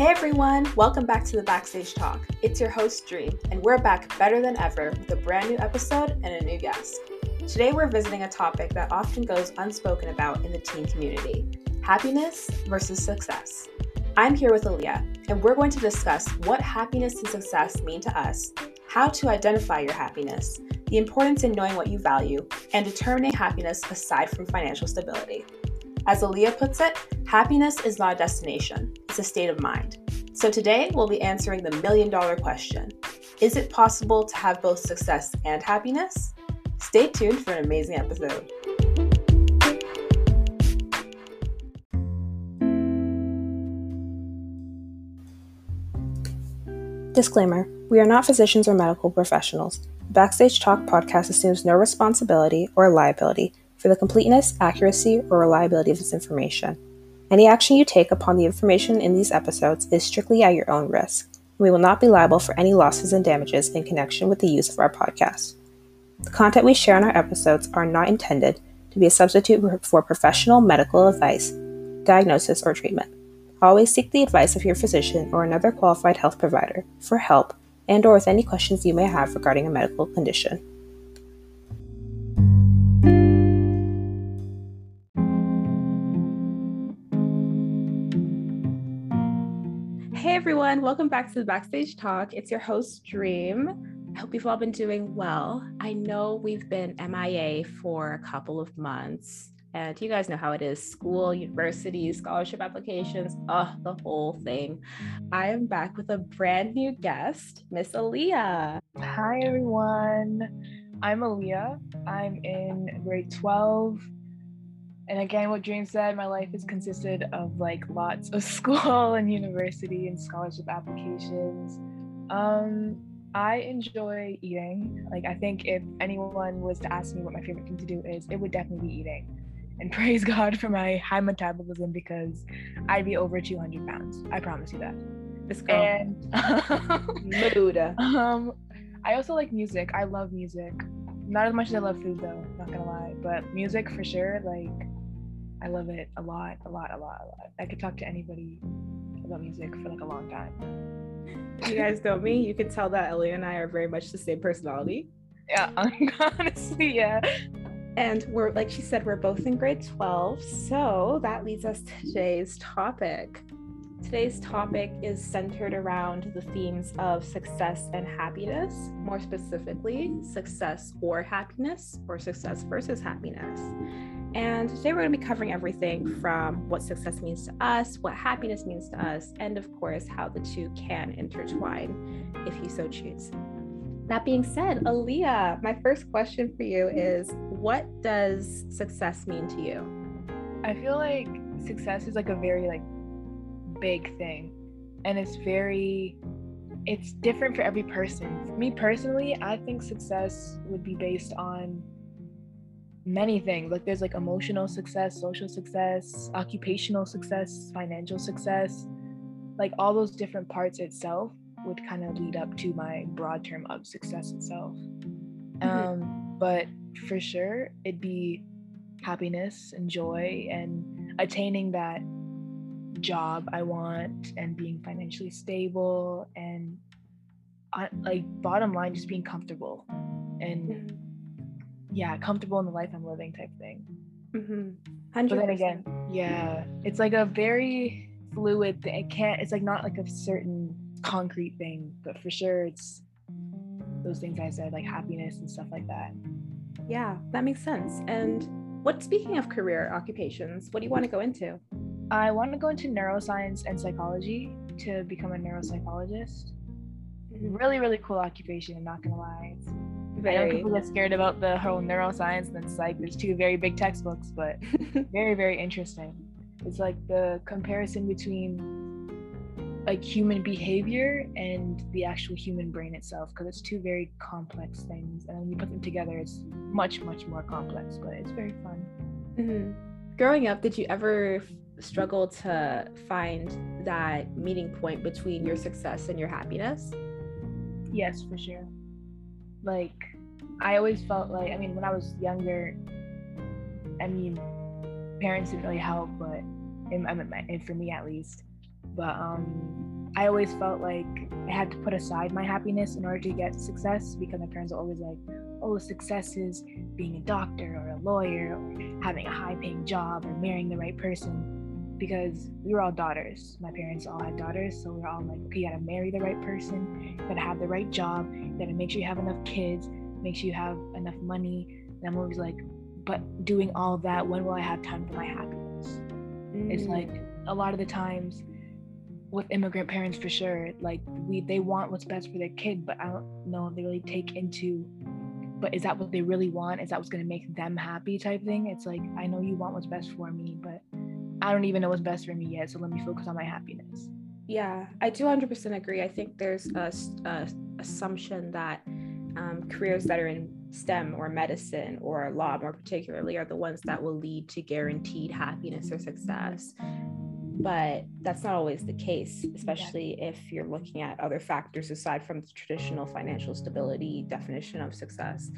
Hey everyone, welcome back to the Backstage Talk. It's your host, Dream, and we're back better than ever with a brand new episode and a new guest. Today we're visiting a topic that often goes unspoken about in the teen community happiness versus success. I'm here with Aaliyah, and we're going to discuss what happiness and success mean to us, how to identify your happiness, the importance in knowing what you value, and determining happiness aside from financial stability. As Aaliyah puts it, happiness is not a destination, it's a state of mind. So today we'll be answering the million dollar question Is it possible to have both success and happiness? Stay tuned for an amazing episode. Disclaimer We are not physicians or medical professionals. The Backstage Talk podcast assumes no responsibility or liability for the completeness, accuracy, or reliability of this information. Any action you take upon the information in these episodes is strictly at your own risk. We will not be liable for any losses and damages in connection with the use of our podcast. The content we share in our episodes are not intended to be a substitute for professional medical advice, diagnosis, or treatment. Always seek the advice of your physician or another qualified health provider for help and or with any questions you may have regarding a medical condition. Everyone. Welcome back to the Backstage Talk. It's your host, Dream. I hope you've all been doing well. I know we've been MIA for a couple of months, and you guys know how it is school, university, scholarship applications, oh, the whole thing. I am back with a brand new guest, Miss Aaliyah. Hi, everyone. I'm Aaliyah. I'm in grade 12 and again what dream said my life has consisted of like lots of school and university and scholarship applications. Um i enjoy eating. Like i think if anyone was to ask me what my favorite thing to do is it would definitely be eating. And praise god for my high metabolism because i'd be over 200 pounds. I promise you that. Let's go. and mood. um i also like music. I love music. Not as much as I love food though, not gonna lie. But music for sure, like I love it a lot, a lot, a lot, a lot. I could talk to anybody about music for like a long time. You guys know me. You can tell that Ellie and I are very much the same personality. Yeah, honestly, yeah. And we're like she said, we're both in grade 12. So that leads us to today's topic. Today's topic is centered around the themes of success and happiness, more specifically, success or happiness, or success versus happiness. And today we're going to be covering everything from what success means to us, what happiness means to us, and of course, how the two can intertwine if you so choose. That being said, Aaliyah, my first question for you is what does success mean to you? I feel like success is like a very like big thing and it's very it's different for every person. For me personally, I think success would be based on many things like there's like emotional success social success occupational success financial success like all those different parts itself would kind of lead up to my broad term of success itself mm-hmm. um but for sure it'd be happiness and joy and attaining that job i want and being financially stable and uh, like bottom line just being comfortable and mm-hmm yeah, comfortable in the life I'm living type thing. Mm-hmm. But then again, yeah, it's like a very fluid thing. It can't. It's like not like a certain concrete thing, but for sure, it's those things I said, like happiness and stuff like that. Yeah, that makes sense. And what? Speaking of career occupations, what do you want to go into? I want to go into neuroscience and psychology to become a neuropsychologist. Mm-hmm. Really, really cool occupation. I'm not gonna lie. It's very. I know people get scared about the whole neuroscience and psych. There's two very big textbooks, but very, very interesting. It's like the comparison between like human behavior and the actual human brain itself, because it's two very complex things. And when you put them together, it's much, much more complex, but it's very fun. Mm-hmm. Growing up, did you ever struggle to find that meeting point between your success and your happiness? Yes, for sure. Like I always felt like I mean when I was younger, I mean parents didn't really help, but and, I mean, and for me at least, but um I always felt like I had to put aside my happiness in order to get success because my parents were always like, oh, success is being a doctor or a lawyer or having a high paying job or marrying the right person. Because we were all daughters. My parents all had daughters. So we are all like, okay, you gotta marry the right person, you gotta have the right job, you gotta make sure you have enough kids, make sure you have enough money. And I'm always like, but doing all of that, when will I have time for my happiness? Mm. It's like a lot of the times with immigrant parents for sure like we they want what's best for their kid but i don't know if they really take into but is that what they really want is that what's going to make them happy type thing it's like i know you want what's best for me but i don't even know what's best for me yet so let me focus on my happiness yeah i do 100% agree i think there's a, a assumption that um, careers that are in STEM or medicine or law, more particularly, are the ones that will lead to guaranteed happiness or success but that's not always the case, especially yeah. if you're looking at other factors aside from the traditional financial stability definition of success.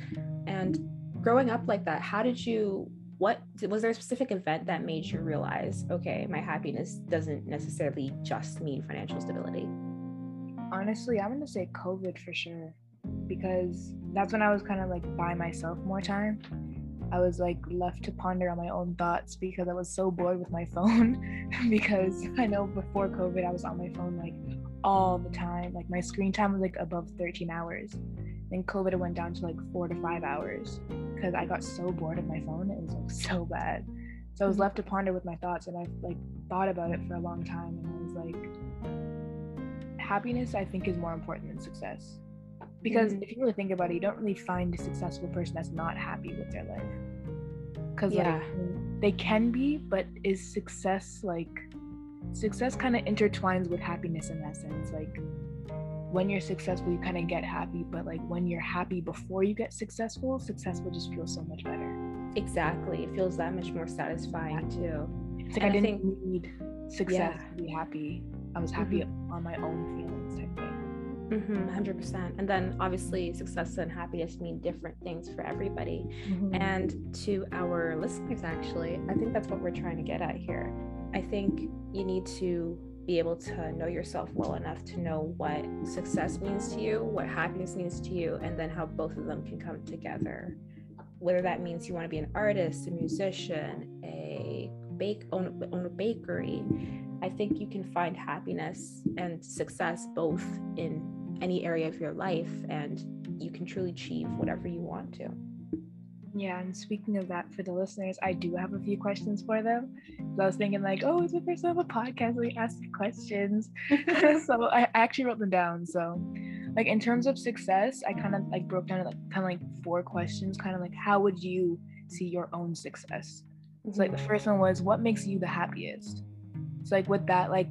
And growing up like that, how did you? What was there a specific event that made you realize, okay, my happiness doesn't necessarily just mean financial stability? Honestly, I'm gonna say COVID for sure, because that's when I was kind of like by myself more time I was like left to ponder on my own thoughts because I was so bored with my phone. because I know before COVID, I was on my phone like all the time. Like my screen time was like above 13 hours. Then COVID went down to like four to five hours because I got so bored of my phone. It was like so bad. So I was left to ponder with my thoughts, and I like thought about it for a long time, and I was like, happiness I think is more important than success because mm-hmm. if you really think about it you don't really find a successful person that's not happy with their life because yeah. like they can be but is success like success kind of intertwines with happiness in that sense like when you're successful you kind of get happy but like when you're happy before you get successful success will just feel so much better exactly it feels that much more satisfying too it's like and i didn't think, need success yeah. to be happy i was happy mm-hmm. on my own feelings type thing Mm-hmm, 100%. And then obviously, success and happiness mean different things for everybody. Mm-hmm. And to our listeners, actually, I think that's what we're trying to get at here. I think you need to be able to know yourself well enough to know what success means to you, what happiness means to you, and then how both of them can come together. Whether that means you want to be an artist, a musician, a bake own, own a bakery, I think you can find happiness and success both in any area of your life and you can truly achieve whatever you want to. Yeah, and speaking of that, for the listeners, I do have a few questions for them. So I was thinking, like, oh, it's the first time a podcast we ask questions. so I actually wrote them down. So, like, in terms of success, I kind of like broke down like kind of like four questions. Kind of like, how would you see your own success? So, like, the mm-hmm. first one was, what makes you the happiest? So, like, with that, like,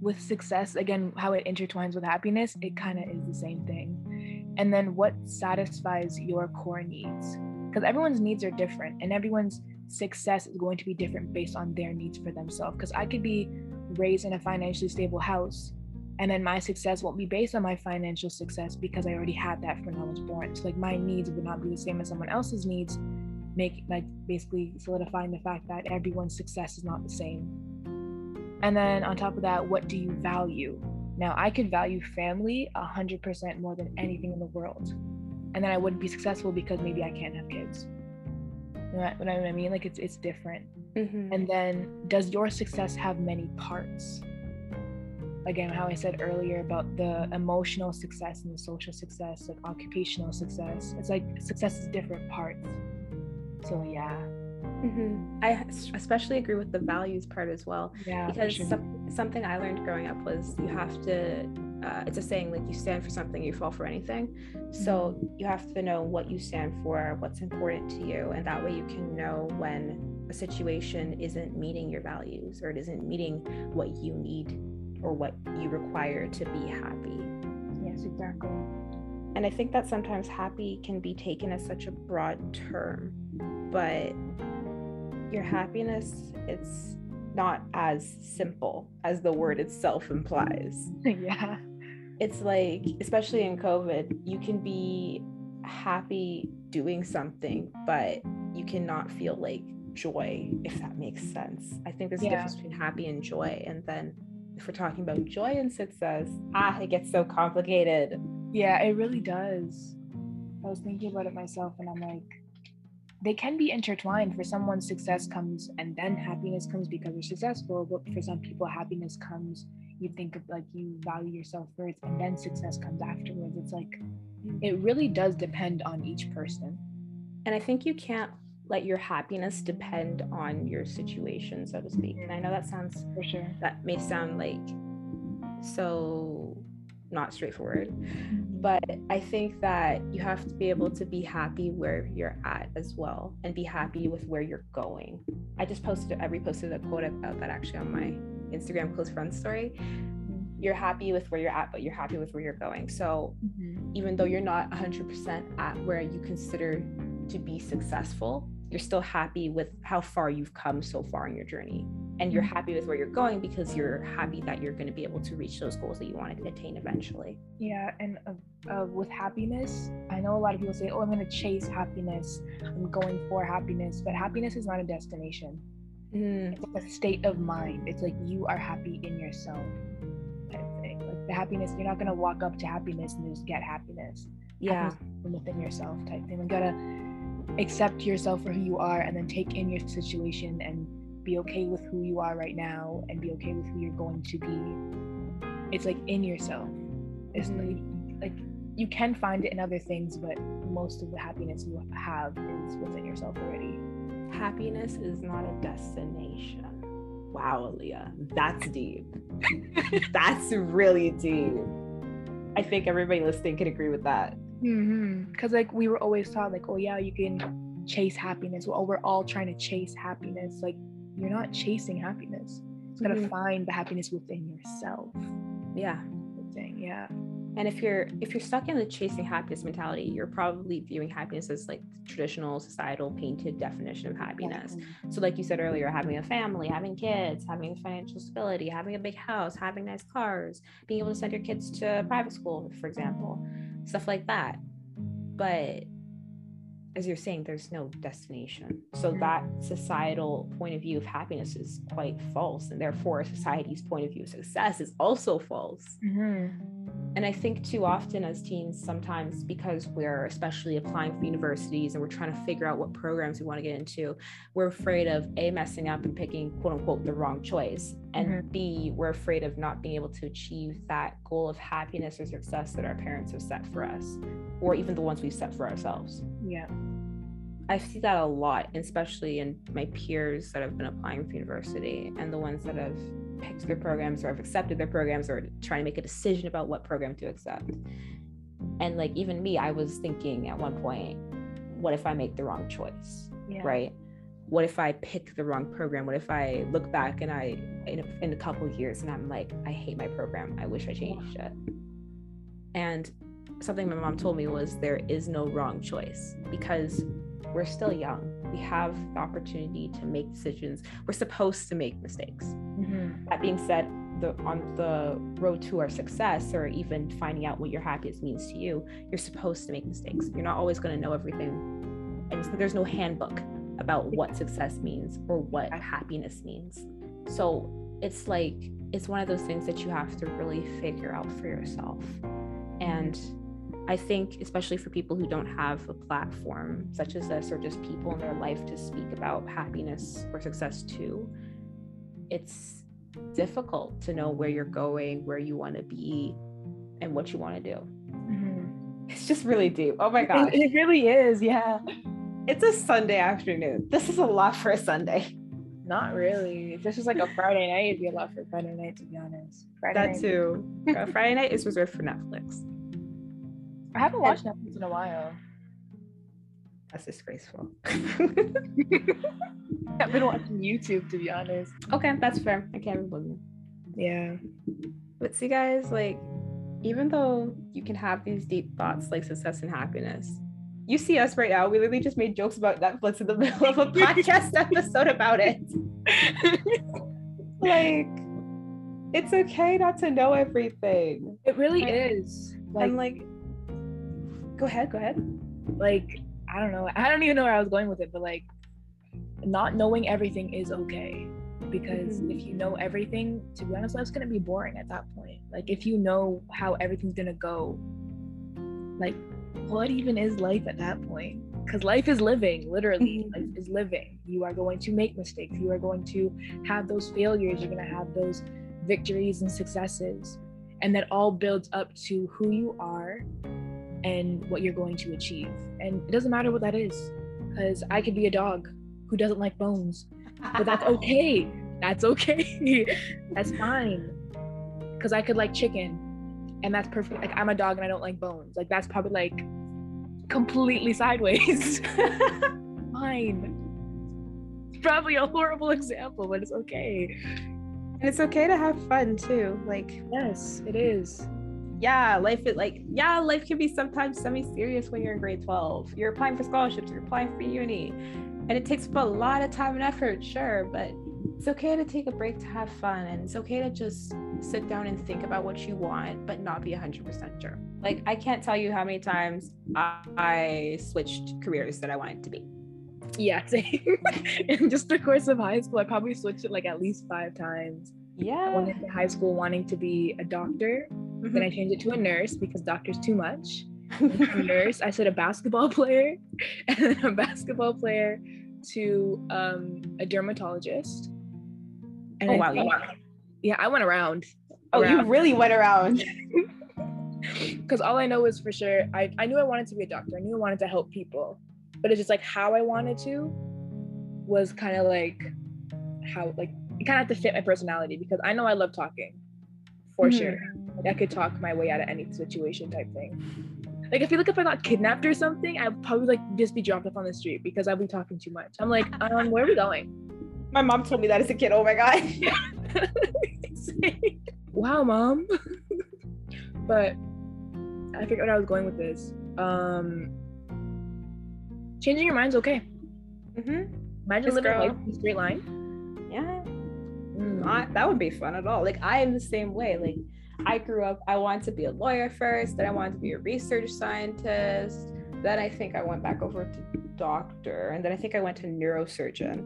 with success, again, how it intertwines with happiness, it kind of is the same thing. And then what satisfies your core needs? Because everyone's needs are different and everyone's success is going to be different based on their needs for themselves. Because I could be raised in a financially stable house and then my success won't be based on my financial success because I already had that when I was born. So like my needs would not be the same as someone else's needs, make like basically solidifying the fact that everyone's success is not the same. And then on top of that, what do you value? Now, I could value family 100% more than anything in the world. And then I wouldn't be successful because maybe I can't have kids. You know what I mean? Like it's it's different. Mm-hmm. And then does your success have many parts? Again, how I said earlier about the emotional success and the social success, like occupational success. It's like success is different parts. So yeah, Mm-hmm. I especially agree with the values part as well. Yeah, because sure. some, something I learned growing up was you have to. Uh, it's a saying like you stand for something, you fall for anything. So mm-hmm. you have to know what you stand for, what's important to you, and that way you can know when a situation isn't meeting your values or it isn't meeting what you need or what you require to be happy. Yes, exactly. And I think that sometimes happy can be taken as such a broad term, but your happiness it's not as simple as the word itself implies yeah it's like especially in covid you can be happy doing something but you cannot feel like joy if that makes sense i think there's a difference between happy and joy and then if we're talking about joy and success, ah, it gets so complicated. Yeah, it really does. I was thinking about it myself and I'm like, they can be intertwined. For someone, success comes and then happiness comes because they're successful. But for some people, happiness comes, you think of like you value yourself first and then success comes afterwards. It's like, it really does depend on each person. And I think you can't let your happiness depend on your situation, so to speak. And I know that sounds For sure. that may sound like so not straightforward, but I think that you have to be able to be happy where you're at as well and be happy with where you're going. I just posted, I reposted a quote about that actually on my Instagram close friend story. You're happy with where you're at, but you're happy with where you're going. So Mhm. even though you're not 100% at where you consider to be successful, you're still happy with how far you've come so far in your journey. And you're happy with where you're going because you're happy that you're going to be able to reach those goals that you want to attain eventually. Yeah, and uh, uh, with happiness, I know a lot of people say, "Oh, I'm going to chase happiness. I'm going for happiness," but happiness is not a destination. It's like a state of mind. It's like you are happy in yourself. Like the happiness, you're not going to walk up to happiness and just get happiness. Yeah. Happiness from within yourself, type thing. You gotta accept yourself for who you are, and then take in your situation and be okay with who you are right now, and be okay with who you're going to be. It's like in yourself. It's like, like you can find it in other things, but most of the happiness you have is within yourself already. Happiness is not a destination. Wow, Leah, that's deep. that's really deep. I think everybody listening can agree with that. Mm-hmm. Cause like we were always taught like, oh yeah, you can chase happiness. Well, we're all trying to chase happiness. Like you're not chasing happiness. You gotta Mhm. find the happiness within yourself. Yeah. Thing, yeah. And if you're if you're stuck in the chasing happiness mentality, you're probably viewing happiness as like traditional societal painted definition of happiness. So, like you said earlier, having a family, having kids, having financial stability, having a big house, having nice cars, being able to send your kids to private school, for example, stuff like that. But as you're saying, there's no destination. So, Mhm. that societal point of view of happiness is quite false. And therefore, society's point of view of success is also false. Mm-hmm. And I think too often as teens, sometimes because we're especially applying for universities and we're trying to figure out what programs we want to get into, we're afraid of A, messing up and picking quote unquote the wrong choice. And Mhm. B, we're afraid of not being able to achieve that goal of happiness or success that our parents have set for us, or even the ones we've set for ourselves. Yeah. I see that a lot, especially in my peers that have been applying for university and the ones that have picked their programs or have accepted their programs or trying to make a decision about what program to accept. And like even me, I was thinking at one point, what if I make the wrong choice? Yeah. Right? What if I pick the wrong program? What if I look back and I in a, in a couple of years and I'm like, I hate my program. I wish I changed it. And something my mom told me was there is no wrong choice because we're still young. We have the opportunity to make decisions. We're supposed to make mistakes. Mm-hmm. That being said, the on the road to our success or even finding out what your happiness means to you, you're supposed to make mistakes. You're not always going to know everything. And there's no handbook about what success means or what happiness means. So it's like it's one of those things that you have to really figure out for yourself. And I think, especially for people who don't have a platform such as this or just people in their life to speak about happiness or success too, it's difficult to know where you're going, where you want to be, and what you want to do. Mm-hmm. It's just really deep. Oh my God. It, it really is. Yeah. It's a Sunday afternoon. This is a lot for a Sunday. Not really. If this was like a Friday night, it'd be a lot for Friday night, to be honest. Friday That night- too. Friday night is reserved for Netflix. I haven't watched Netflix in a while. That's disgraceful. I've been watching YouTube, to be honest. okay, that's fair. I can't even blame you. Yeah. But see, guys, like, even though you can have these deep thoughts like success and happiness, you see us right now. We literally just made jokes about Netflix in the middle of a podcast episode about it. like, it's okay not to know everything. It really is. Like, and like, go ahead, go ahead. like I don't know. I don't even know where I was going with it, but like not knowing everything is okay. because Mhm. if you know everything, to be honest, life's gonna be boring at that point. Like if you know how everything's gonna go, like what even is life at that point? Because life is living, literally. Mhm. Life is living. You are going to make mistakes. You are going to have those failures. You're gonna have those victories and successes. And that all builds up to who you are and what you're going to achieve. And it doesn't matter what that is. Because I could be a dog who doesn't like bones but that's okay. That's okay. that's fine. Because I could like chicken, and that's perfect. Like I'm a dog and I don't like bones. Like that's probably like completely sideways. fine. It's probably a horrible example, but it's okay. And it's okay to have fun too. Like, Yes, it is. Yeah, life is like, yeah, life can be sometimes semi-serious when you're in grade 12. You're applying for scholarships, you're applying for uni. And it takes up a lot of time and effort, sure, but it's okay to take a break to have fun and it's okay to just sit down and think about what you want but not be 100% sure like i can't tell you how many times i, I switched careers that i wanted to be Yeah, same. in just the course of high school, I probably switched it like at least five times. I yeah went into high school wanting to be a doctor. Then I changed it to a nurse because doctor's too much. nurse. I said a basketball player, and then a basketball player to um, a dermatologist. And oh I wow think- yeah, I went around oh you really went around because all I know is for sure I, I knew I wanted to be a doctor. I knew I wanted to help people, but it's just like how I wanted to was kind of like how like it kind of had to fit my personality because I know I love talking for Mhm. sure. Like I could talk my way out of any situation type thing. Like I feel like if I got kidnapped or something, I'd probably like just be dropped off on the street because I'd be talking too much. I'm like, um, where are we going? my mom told me that as a kid oh my god wow, mom. but I figured out I was going with this. Um, changing your mind's okay. mm-hmm. Imagine This living girl. life in a straight line. yeah Mm. not that would be fun at all. Like I am the same way. Like I grew up, I wanted to be a lawyer first, then I wanted to be a research scientist. Then I think I went back over to doctor, and then I think I went to neurosurgeon,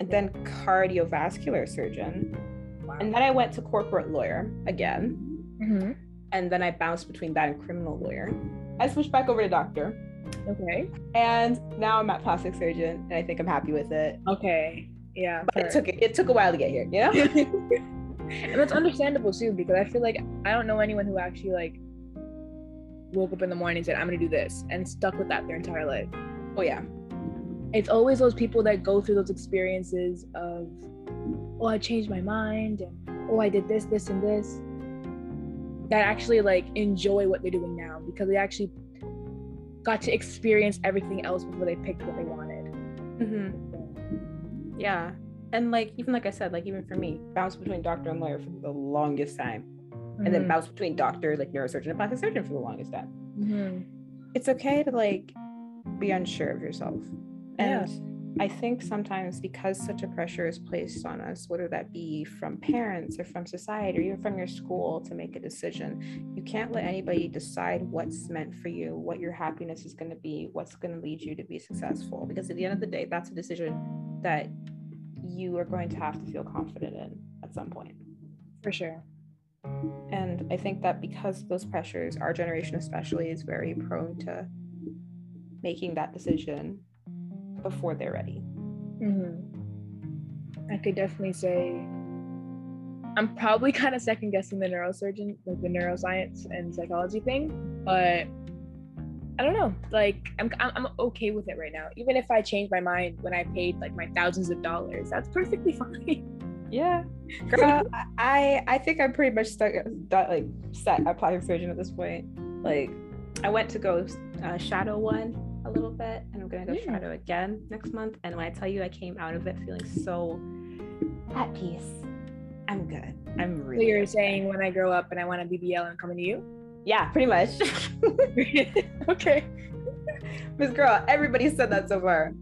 and then cardiovascular surgeon, Wow. and then I went to corporate lawyer again, Mhm. and then I bounced between that and criminal lawyer. I switched back over to doctor, Okay. and now I'm at plastic surgeon, and I think I'm happy with it. Okay. Yeah. But it took it took a while to get here, you know. and that's understandable too because I feel like I don't know anyone who actually like woke up in the morning and said I'm gonna do this and stuck with that their entire life. oh yeah. It's always those people that go through those experiences of, oh, I changed my mind and oh, I did this, this, and this. That actually like enjoy what they're doing now because they actually got to experience everything else before they picked what they wanted. Mm-hmm. Yeah. And like even like I said, like even for me, bounce between doctor and lawyer for the longest time. And then Mhm. bounce between doctor, like neurosurgeon and plastic surgeon for the longest time. Mhm. It's okay to like be unsure of yourself. Yeah. And I think sometimes because such a pressure is placed on us, whether that be from parents or from society or even from your school to make a decision, you can't let anybody decide what's meant for you, what your happiness is going to be, what's going to lead you to be successful. Because at the end of the day, that's a decision that you are going to have to feel confident in at some point. For sure. And I think that because of those pressures, our generation especially is very prone to making that decision before they're ready. hmm I could definitely say I'm probably kind of second guessing the neurosurgeon, like the neuroscience and psychology thing, but I don't know. Like I'm, I'm I'm okay with it right now. Even if I change my mind when I paid like my thousands of dollars, that's perfectly fine. Yeah, girl, I I think I'm pretty much stuck like set at plastic surgeon at this point. Like, I went to go uh, shadow one a little bit, and I'm gonna go Mm. shadow again next month. And when I tell you, I came out of it feeling so at peace. I'm good. I'm really. So you're good. saying when I grow up and I want a BBL, I'm coming to you? Yeah, pretty much. okay. Miss Girl, everybody said that so far.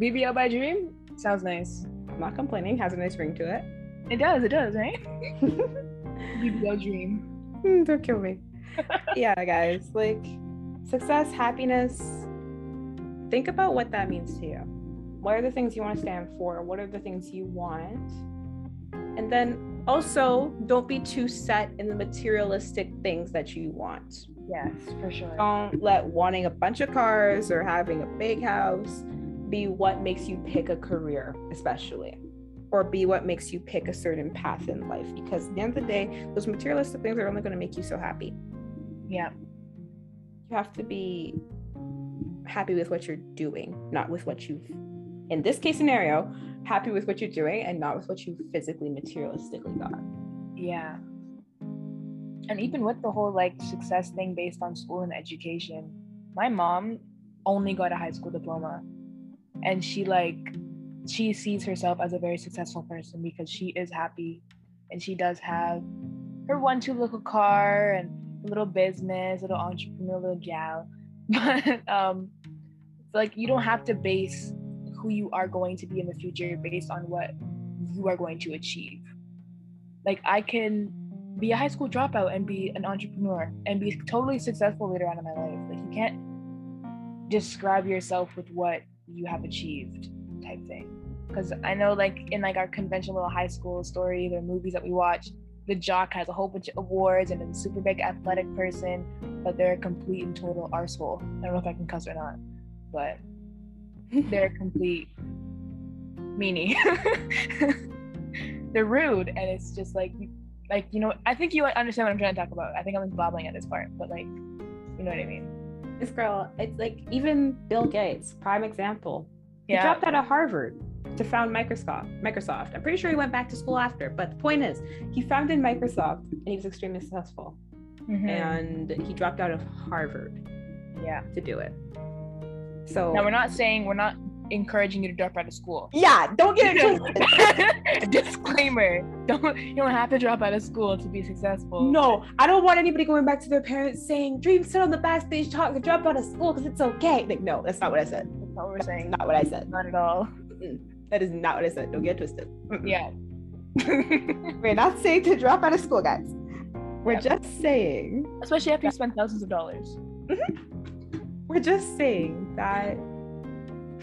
BBL by Dream sounds nice. I'm not complaining. Has a nice ring to it. It does. It does, right? BBL Dream. Mm, Don't kill me. yeah, guys, like success, happiness. Think about what that means to you. What are the things you want to stand for? What are the things you want? And then also, don't be too set in the materialistic things that you want. Yes, for sure. Don't let wanting a bunch of cars or having a big house be what makes you pick a career, especially, or be what makes you pick a certain path in life. Because at the end of the day, those materialistic things are only going to make you so happy. Yeah. You have to be happy with what you're doing, not with what you've, in this case scenario, happy with what you're doing and not with what you physically, materialistically got. Yeah. And even with the whole like success thing based on school and education, my mom only got a high school diploma. And she like she sees herself as a very successful person because she is happy and she does have her one two little car and a little business, a little entrepreneur, little gal. But um it's like you don't have to base who you are going to be in the future based on what you are going to achieve. Like I can be a high school dropout and be an entrepreneur and be totally successful later on in my life. Like you can't describe yourself with what you have achieved type thing. Because I know like in like our conventional high school story, the movies that we watch, the jock has a whole bunch of awards and a super big athletic person, but they're a complete and total arsehole. I don't know if I can cuss or not, but they're a complete meanie. they're rude and it's just like like you know i think you understand what i'm trying to talk about. I think i'm like blabbling at this part but like you know what i mean? This girl it's like even bill gates prime example. He yeah. dropped out of harvard to found microsoft microsoft. I'm pretty sure he went back to school after but the point is he founded microsoft and he was extremely successful. Mm-hmm. and he dropped out of harvard yeah. to do it so now we're not saying we're not encouraging you to drop out of school. Yeah, don't get it twisted. Disclaimer: Don't you don't have to drop out of school to be successful. No, I don't want anybody going back to their parents saying, "Dream, sit on the backstage talk to drop out of school because it's okay." Like, no, that's not what I said. That's not what we're saying. Not what I said. Not at all. That is not what I said. Don't get twisted. Yeah. we're not saying to drop out of school, guys. We're yep. just saying, especially after you spend thousands of dollars. Mm-hmm. We're just saying that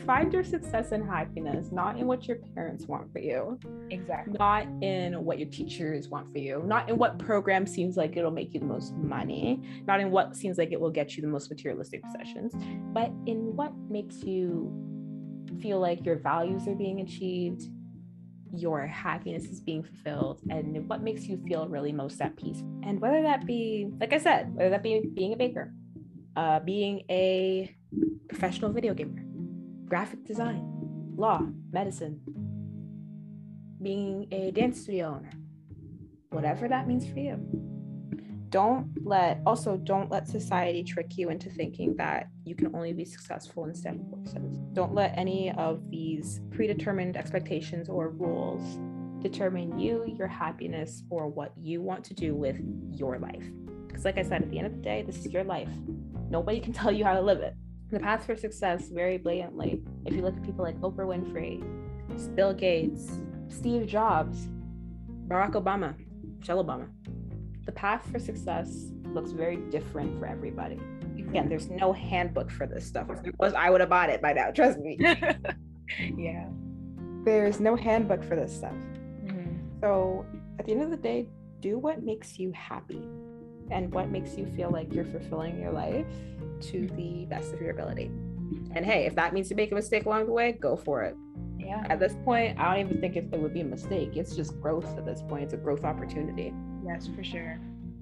find your success and happiness not in what your parents want for you. Exactly. Not in what your teachers want for you. Not in what program seems like it'll make you the most money. Not in what seems like it will get you the most materialistic possessions. But in what makes you feel like your values are being achieved your happiness is being fulfilled and what makes you feel really most at peace. And whether that be like i said whether that be being a baker uh, being a professional video gamer graphic design, law, medicine, being a dance studio owner, whatever that means for you. Don't let, also, don't let society trick you into thinking that you can only be successful in STEM courses. Don't let any of these predetermined expectations or rules determine you, your happiness, or what you want to do with your life. Because, like I said, at the end of the day, this is your life. Nobody can tell you how to live it the path for success very blatantly. If you look at people like Oprah Winfrey, Bill Gates, Steve Jobs, Barack Obama, Michelle Obama, the path for success looks very different for everybody. Again, there's no handbook for this stuff. If there was, I would have bought it by now. Trust me. yeah. There's no handbook for this stuff. Mm-hmm. So at the end of the day, do what makes you happy and what makes you feel like you're fulfilling your life to the best of your ability. And hey, if that means you make a mistake along the way, go for it. Yeah. At this point, I don't even think it, it would be a mistake. It's just growth at this point. It's a growth opportunity. Yes, for sure.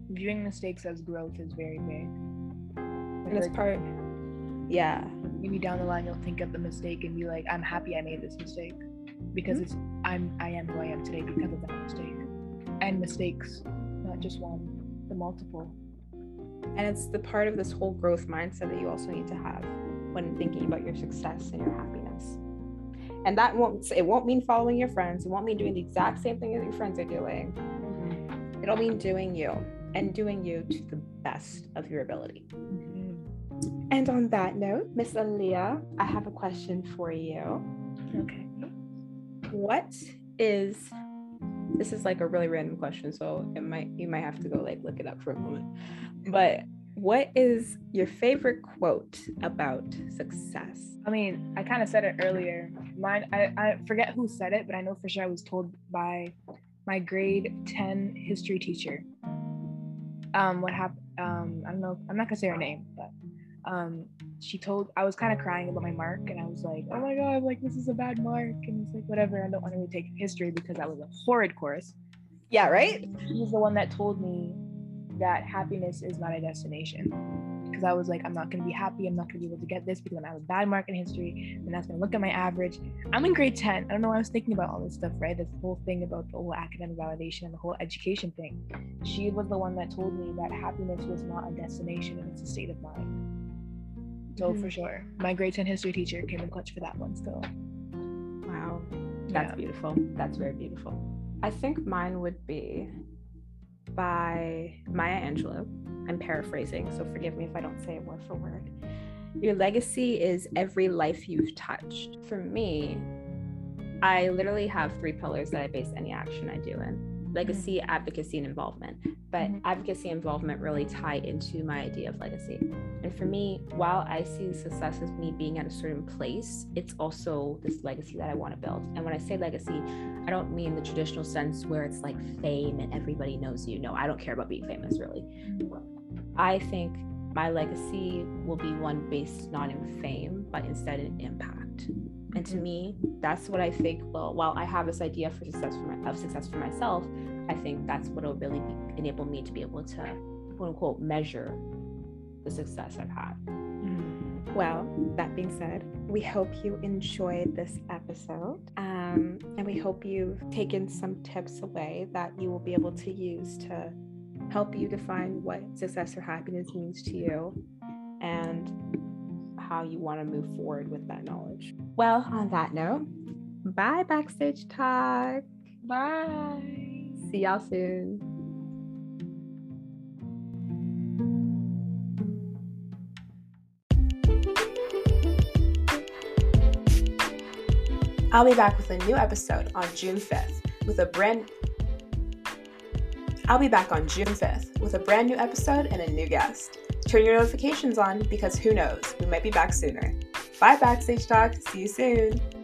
Viewing mistakes as growth is very big. And it's part, yeah. Maybe down the line, you'll think of the mistake and be like, "I'm happy I made this mistake," because mm-hmm. it's I'm I am who I am today because of that mistake. And mistakes, not just one, multiple. And it's the part of this whole growth mindset that you also need to have when thinking about your success and your happiness. And that won't it won't mean following your friends. It won't mean doing the exact same thing that your friends are doing. Mm-hmm. It'll mean doing you and doing you to the best of your ability. Mm-hmm. And on that note, Miss Aaliyah, I have a question for you. Okay. What is this is like a really random question, so it might you might have to go like look it up for a moment. But what is your favorite quote about success? I mean, I kind of said it earlier. Mine, I, I forget who said it, but I know for sure I was told by my grade 10 history teacher. Um, what happened? Um, I don't know. I'm not gonna say her name, but um, she told I was kind of crying about my mark, and I was like, "Oh my god, like this is a bad mark," and it's like whatever. I don't want to take history because that was a horrid course. Yeah, right. She's the one that told me that happiness is not a destination because I was like, I'm not going to be happy. I'm not going to be able to get this because I'm have a bad mark in history. And that's to look at my average. I'm in grade 10. I don't know why I was thinking about all this stuff, right? This whole thing about the whole academic validation and the whole education thing. She was the one that told me that happiness was not a destination and it's a state of mind. So mm-hmm. for sure, my grade 10 history teacher came in clutch for that one still. Wow. That's yeah. beautiful. That's very beautiful. I think mine would be by Maya Angelou. I'm paraphrasing, so forgive me if I don't say it word for word. Your legacy is every life you've touched. For me, I literally have three pillars that I base any action I do in legacy, mm-hmm. advocacy, and involvement. But mm-hmm. advocacy and involvement really tie into my idea of legacy. And for me, while I see success as me being at a certain place, it's also this legacy that I want to build. And when I say legacy, I don't mean the traditional sense where it's like fame and everybody knows you. No, I don't care about being famous really. I think my legacy will be one based not in fame, but instead in impact. And to me, that's what I think. Well, while I have this idea for success for my, of success for myself, I think that's what will really be, enable me to be able to quote unquote measure the success I've had. Mm. Well, that being said, we hope you enjoyed this episode. Um, and we hope you've taken some tips away that you will be able to use to help you define what success or happiness means to you and how you want to move forward with that knowledge. Well, on that note, bye, Backstage Talk. Bye. See y'all soon. I'll be back with a new episode on June 5th with a brand I'll be back on June 5th with a brand new episode and a new guest. Turn your notifications on because who knows, we might be back sooner. Bye, Backstage Talk. See you soon.